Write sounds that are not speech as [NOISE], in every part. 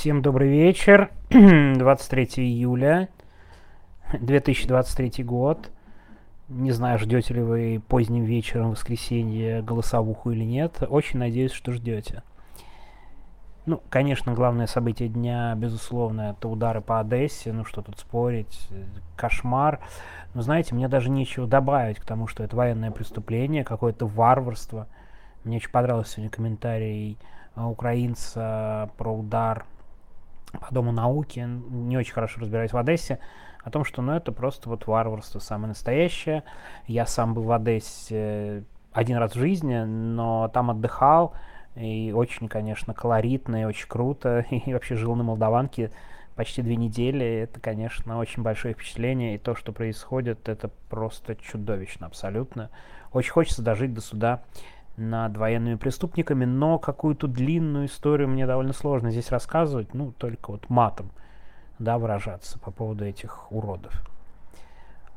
Всем добрый вечер. [CLEARS THROAT] 23 июля 2023 год. Не знаю, ждете ли вы поздним вечером в воскресенье голосовуху или нет. Очень надеюсь, что ждете. Ну, конечно, главное событие дня, безусловно, это удары по Одессе. Ну, что тут спорить. Кошмар. Но, знаете, мне даже нечего добавить к тому, что это военное преступление, какое-то варварство. Мне очень понравился сегодня комментарий а, украинца про удар по Дому науки, не очень хорошо разбираюсь в Одессе, о том, что ну, это просто вот варварство самое настоящее. Я сам был в Одессе один раз в жизни, но там отдыхал, и очень, конечно, колоритно и очень круто. [LAUGHS] И вообще жил на Молдаванке почти две недели. Это, конечно, очень большое впечатление. И то, что происходит, это просто чудовищно абсолютно. Очень хочется дожить до суда над военными преступниками, но какую-то длинную историю мне довольно сложно здесь рассказывать, ну, только вот матом, да, выражаться по поводу этих уродов.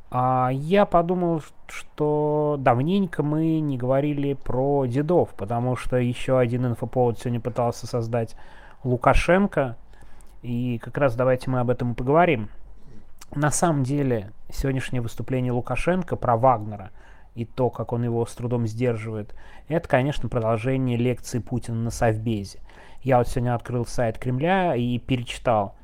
А я подумал, что давненько мы не говорили про дедов, потому что еще один инфоповод сегодня пытался создать Лукашенко, и как раз давайте мы об этом и поговорим. На самом деле, сегодняшнее выступление Лукашенко про Вагнера – и то, как он его с трудом сдерживает, это, конечно, продолжение лекции Путина на Совбезе. Я вот сегодня открыл сайт Кремля и перечитал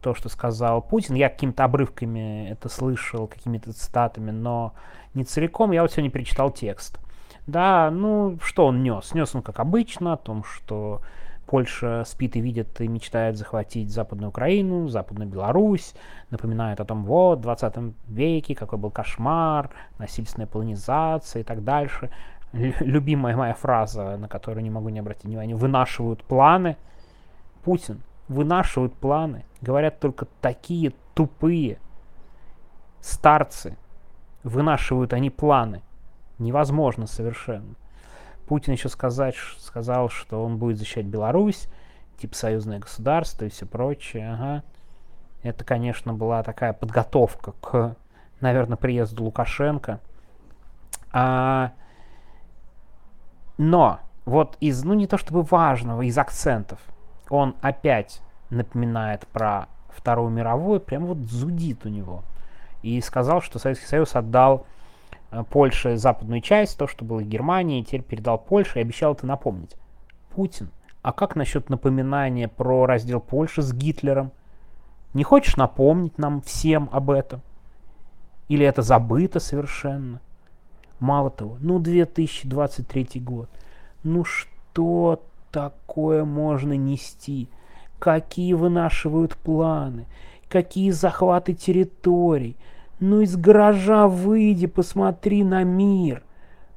то, что сказал Путин. Я какими-то обрывками это слышал, какими-то цитатами, но не целиком. Я вот сегодня перечитал текст. Да, ну, что он нес? Нес он, как обычно, о том, что Польша спит и видит и мечтает захватить Западную Украину, Западную Беларусь, напоминает о том, вот, в 20 веке какой был кошмар, насильственная полонизация и так дальше. Любимая моя фраза, на которую не могу не обратить внимания, вынашивают планы. Путин, вынашивают планы. Говорят только такие тупые старцы. Вынашивают они планы. Невозможно совершенно. Путин еще сказать, сказал, что он будет защищать Беларусь, типа союзное государство и все прочее. Ага. Это, конечно, была такая подготовка к, наверное, приезду Лукашенко. А, но вот из, ну не то чтобы важного, из акцентов, он опять напоминает про Вторую мировую, прям вот зудит у него. И сказал, что Советский Союз отдал Э, Польше западную часть, то, что было в Германии, теперь передал Польше и обещал это напомнить. Путин, а как насчет напоминания про раздел Польши с Гитлером? Не хочешь напомнить нам всем об этом? Или это забыто совершенно? Мало того, ну 2023 год. Ну что такое можно нести? Какие вынашивают планы? Какие захваты территорий? Ну из гаража выйди, посмотри на мир.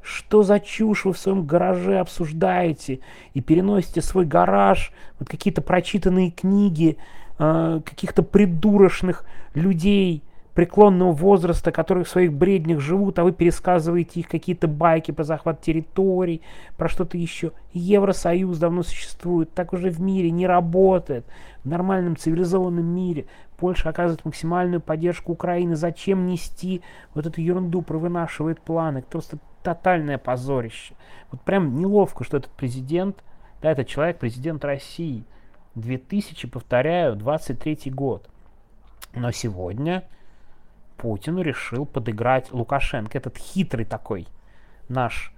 Что за чушь вы в своем гараже обсуждаете и переносите свой гараж, вот какие-то прочитанные книги э, каких-то придурочных людей – преклонного возраста, которые в своих бреднях живут, а вы пересказываете их какие-то байки про захват территорий, про что-то еще. Евросоюз давно существует, так уже в мире не работает. В нормальном цивилизованном мире Польша оказывает максимальную поддержку Украины. Зачем нести вот эту ерунду, про вынашивает планы? Это просто тотальное позорище. Вот прям неловко, что этот президент, да, этот человек, президент России. 2000, повторяю, 23 год. Но сегодня Путин решил подыграть Лукашенко. Этот хитрый такой наш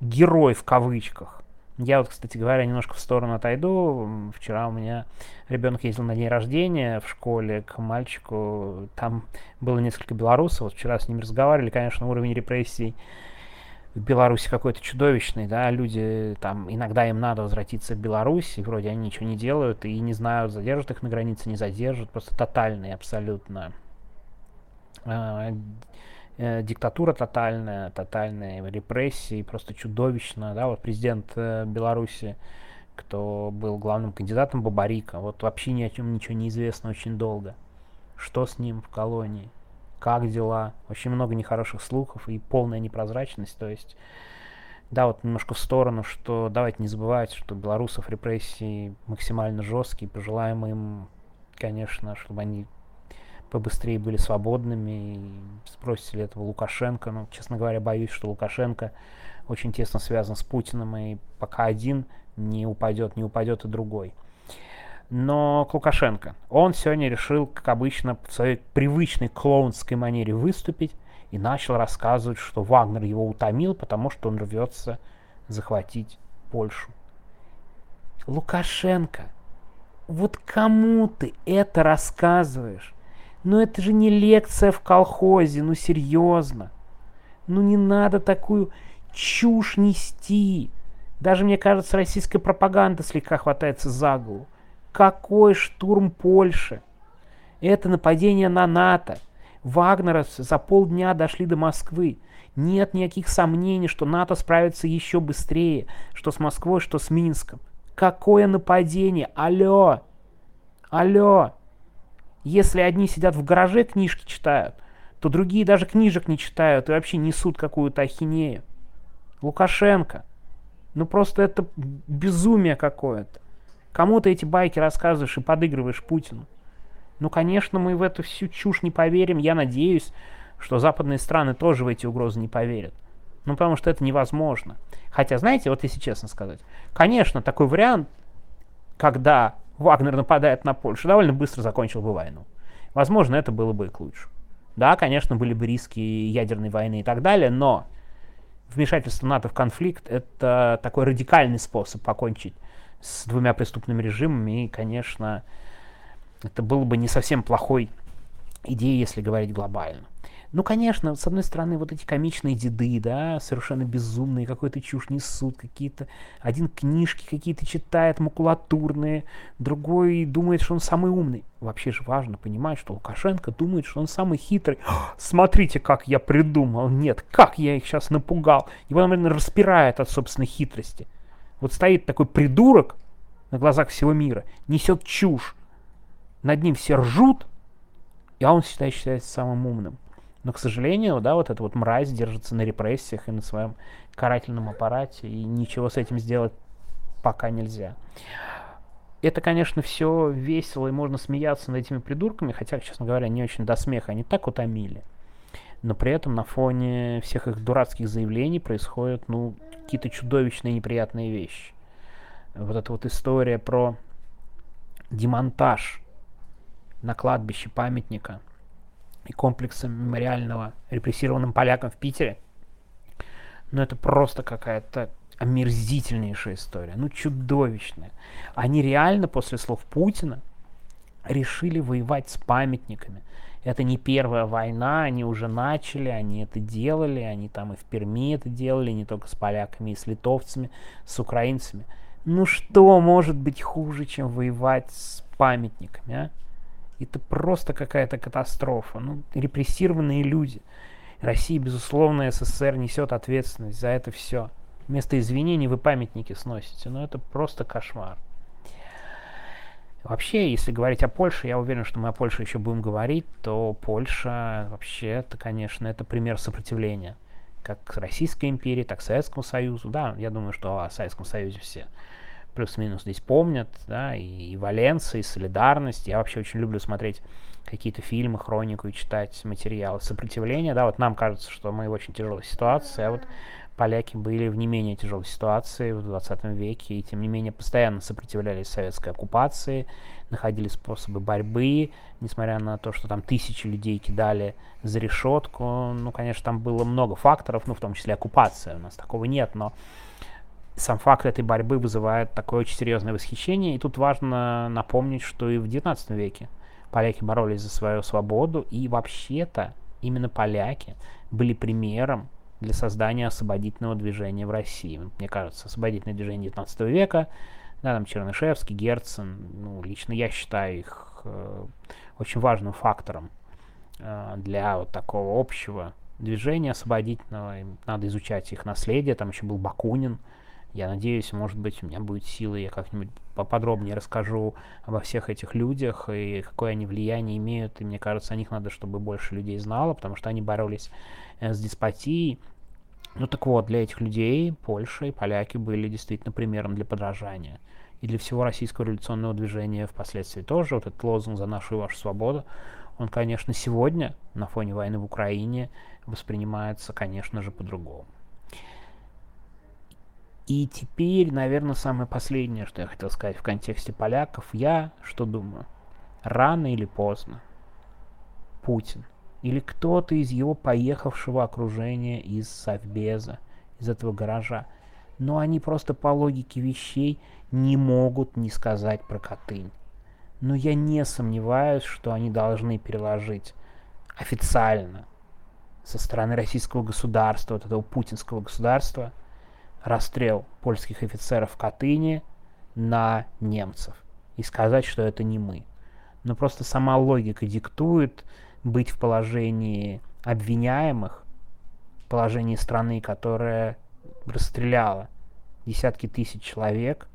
герой в кавычках. Я вот, кстати говоря, немножко в сторону отойду. Вчера у меня ребенок ездил на день рождения в школе к мальчику. Там было несколько белорусов. Вот вчера с ними разговаривали. Конечно, уровень репрессий в Беларуси какой-то чудовищный, да, люди там, иногда им надо возвратиться в Беларусь, и вроде они ничего не делают, и не знают, задержат их на границе, не задержат, просто тотальный абсолютно диктатура тотальная, тотальные репрессии, просто чудовищно, да, вот президент э, Беларуси, кто был главным кандидатом Бабарика, вот вообще ни о чем ничего не известно очень долго. Что с ним в колонии? Как дела? Очень много нехороших слухов и полная непрозрачность, то есть да, вот немножко в сторону, что давайте не забывать, что белорусов репрессии максимально жесткие, пожелаем им, конечно, чтобы они побыстрее были свободными. И спросите ли этого Лукашенко. Ну, честно говоря, боюсь, что Лукашенко очень тесно связан с Путиным, и пока один не упадет, не упадет и другой. Но к Лукашенко. Он сегодня решил, как обычно, в своей привычной клоунской манере выступить и начал рассказывать, что Вагнер его утомил, потому что он рвется захватить Польшу. Лукашенко, вот кому ты это рассказываешь? Ну это же не лекция в колхозе, ну серьезно. Ну не надо такую чушь нести. Даже, мне кажется, российская пропаганда слегка хватается за голову. Какой штурм Польши? Это нападение на НАТО. Вагнеровцы за полдня дошли до Москвы. Нет никаких сомнений, что НАТО справится еще быстрее, что с Москвой, что с Минском. Какое нападение? Алло! Алло! Если одни сидят в гараже, книжки читают, то другие даже книжек не читают и вообще несут какую-то ахинею. Лукашенко. Ну просто это безумие какое-то. Кому ты эти байки рассказываешь и подыгрываешь Путину? Ну, конечно, мы в эту всю чушь не поверим. Я надеюсь, что западные страны тоже в эти угрозы не поверят. Ну, потому что это невозможно. Хотя, знаете, вот если честно сказать, конечно, такой вариант, когда Вагнер нападает на Польшу, довольно быстро закончил бы войну. Возможно, это было бы и к лучшему. Да, конечно, были бы риски ядерной войны и так далее, но вмешательство НАТО в конфликт — это такой радикальный способ покончить с двумя преступными режимами, и, конечно, это было бы не совсем плохой идеей, если говорить глобально. Ну, конечно, с одной стороны, вот эти комичные деды, да, совершенно безумные, какой-то чушь несут, какие-то... Один книжки какие-то читает, макулатурные, другой думает, что он самый умный. Вообще же важно понимать, что Лукашенко думает, что он самый хитрый. [GASPS] Смотрите, как я придумал. Нет, как я их сейчас напугал. Его, наверное, распирает от собственной хитрости. Вот стоит такой придурок на глазах всего мира, несет чушь. Над ним все ржут, а он считает, считается самым умным. Но, к сожалению, да, вот эта вот мразь держится на репрессиях и на своем карательном аппарате, и ничего с этим сделать пока нельзя. Это, конечно, все весело, и можно смеяться над этими придурками, хотя, честно говоря, не очень до смеха, они так утомили. Но при этом на фоне всех их дурацких заявлений происходят, ну, какие-то чудовищные неприятные вещи. Вот эта вот история про демонтаж на кладбище памятника – и комплекса мемориального репрессированным полякам в Питере. Ну, это просто какая-то омерзительнейшая история, ну, чудовищная. Они реально после слов Путина решили воевать с памятниками. Это не первая война, они уже начали, они это делали, они там и в Перми это делали, не только с поляками, и с литовцами, с украинцами. Ну что может быть хуже, чем воевать с памятниками, а? Это просто какая-то катастрофа. Ну, репрессированные люди. Россия, безусловно, СССР несет ответственность за это все. Вместо извинений вы памятники сносите. Но ну, это просто кошмар. Вообще, если говорить о Польше, я уверен, что мы о Польше еще будем говорить, то Польша вообще, это, конечно, это пример сопротивления. Как Российской империи, так и Советскому Союзу. Да, я думаю, что о Советском Союзе все плюс-минус здесь помнят, да, и, и Валенция, и Солидарность. Я вообще очень люблю смотреть какие-то фильмы, хронику и читать материалы. Сопротивления, да, вот нам кажется, что мы в очень тяжелой ситуации, а вот поляки были в не менее тяжелой ситуации в 20 веке, и тем не менее постоянно сопротивлялись советской оккупации, находили способы борьбы, несмотря на то, что там тысячи людей кидали за решетку, ну, конечно, там было много факторов, ну, в том числе оккупация, у нас такого нет, но сам факт этой борьбы вызывает такое очень серьезное восхищение. И тут важно напомнить, что и в XIX веке поляки боролись за свою свободу, и вообще-то именно поляки были примером для создания освободительного движения в России. Мне кажется, освободительное движение XIX века, да, там Чернышевский, Герцен, ну, лично я считаю их э, очень важным фактором э, для вот такого общего движения освободительного. Надо изучать их наследие, там еще был Бакунин, я надеюсь, может быть, у меня будет сила, я как-нибудь поподробнее расскажу обо всех этих людях и какое они влияние имеют. И мне кажется, о них надо, чтобы больше людей знало, потому что они боролись э, с деспотией. Ну так вот, для этих людей Польша и поляки были действительно примером для подражания. И для всего российского революционного движения впоследствии тоже. Вот этот лозунг «За нашу и вашу свободу», он, конечно, сегодня на фоне войны в Украине воспринимается, конечно же, по-другому. И теперь, наверное, самое последнее, что я хотел сказать в контексте поляков. Я что думаю? Рано или поздно Путин или кто-то из его поехавшего окружения из Совбеза, из этого гаража, но они просто по логике вещей не могут не сказать про Катынь. Но я не сомневаюсь, что они должны переложить официально со стороны российского государства, вот этого путинского государства, расстрел польских офицеров в Катыни на немцев и сказать, что это не мы. Но просто сама логика диктует быть в положении обвиняемых, в положении страны, которая расстреляла десятки тысяч человек,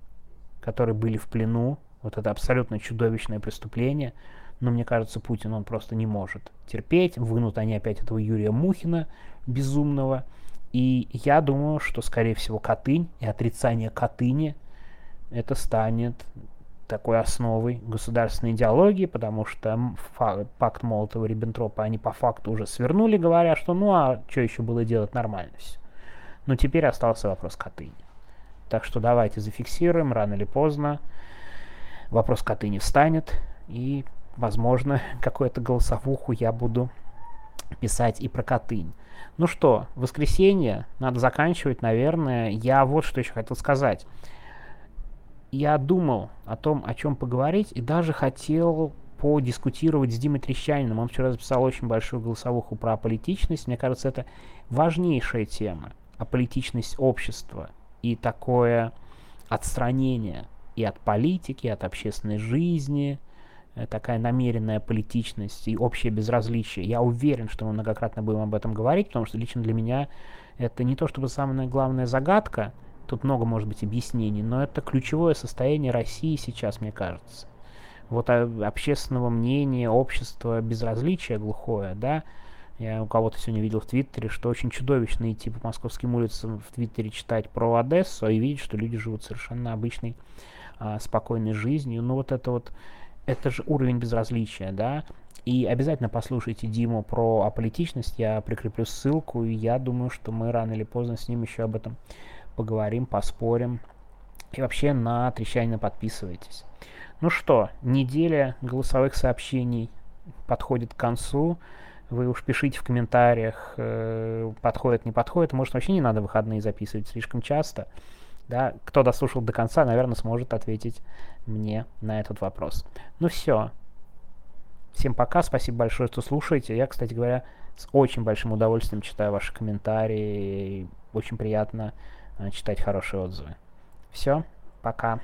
которые были в плену. Вот это абсолютно чудовищное преступление. Но мне кажется, Путин он просто не может терпеть. Вынут они опять этого Юрия Мухина, безумного. И я думаю, что, скорее всего, Катынь и отрицание Катыни это станет такой основой государственной идеологии, потому что пакт Молотова-Риббентропа они по факту уже свернули, говоря, что ну а что еще было делать нормально все. Но теперь остался вопрос Катыни. Так что давайте зафиксируем, рано или поздно вопрос Катыни встанет, и, возможно, [LAUGHS] какую-то голосовуху я буду писать и про Катынь. Ну что, воскресенье, надо заканчивать, наверное. Я вот что еще хотел сказать я думал о том, о чем поговорить, и даже хотел подискутировать с Димой Трещаниным. Он вчера записал очень большую голосовуху про политичность. Мне кажется, это важнейшая тема. А политичность общества и такое отстранение и от политики, и от общественной жизни, такая намеренная политичность и общее безразличие. Я уверен, что мы многократно будем об этом говорить, потому что лично для меня это не то чтобы самая главная загадка, Тут много может быть объяснений, но это ключевое состояние России сейчас, мне кажется. Вот общественного мнения, общества, безразличия глухое, да, я у кого-то сегодня видел в Твиттере, что очень чудовищно идти по московским улицам в Твиттере читать про Одессу и видеть, что люди живут совершенно обычной, а, спокойной жизнью. Ну вот это вот, это же уровень безразличия, да. И обязательно послушайте Диму про аполитичность, я прикреплю ссылку, и я думаю, что мы рано или поздно с ним еще об этом поговорим, поспорим. И вообще на Трещанина подписывайтесь. Ну что, неделя голосовых сообщений подходит к концу. Вы уж пишите в комментариях, э, подходит, не подходит. Может, вообще не надо выходные записывать слишком часто. Да? Кто дослушал до конца, наверное, сможет ответить мне на этот вопрос. Ну все. Всем пока, спасибо большое, что слушаете. Я, кстати говоря, с очень большим удовольствием читаю ваши комментарии. Очень приятно читать хорошие отзывы. Все, пока.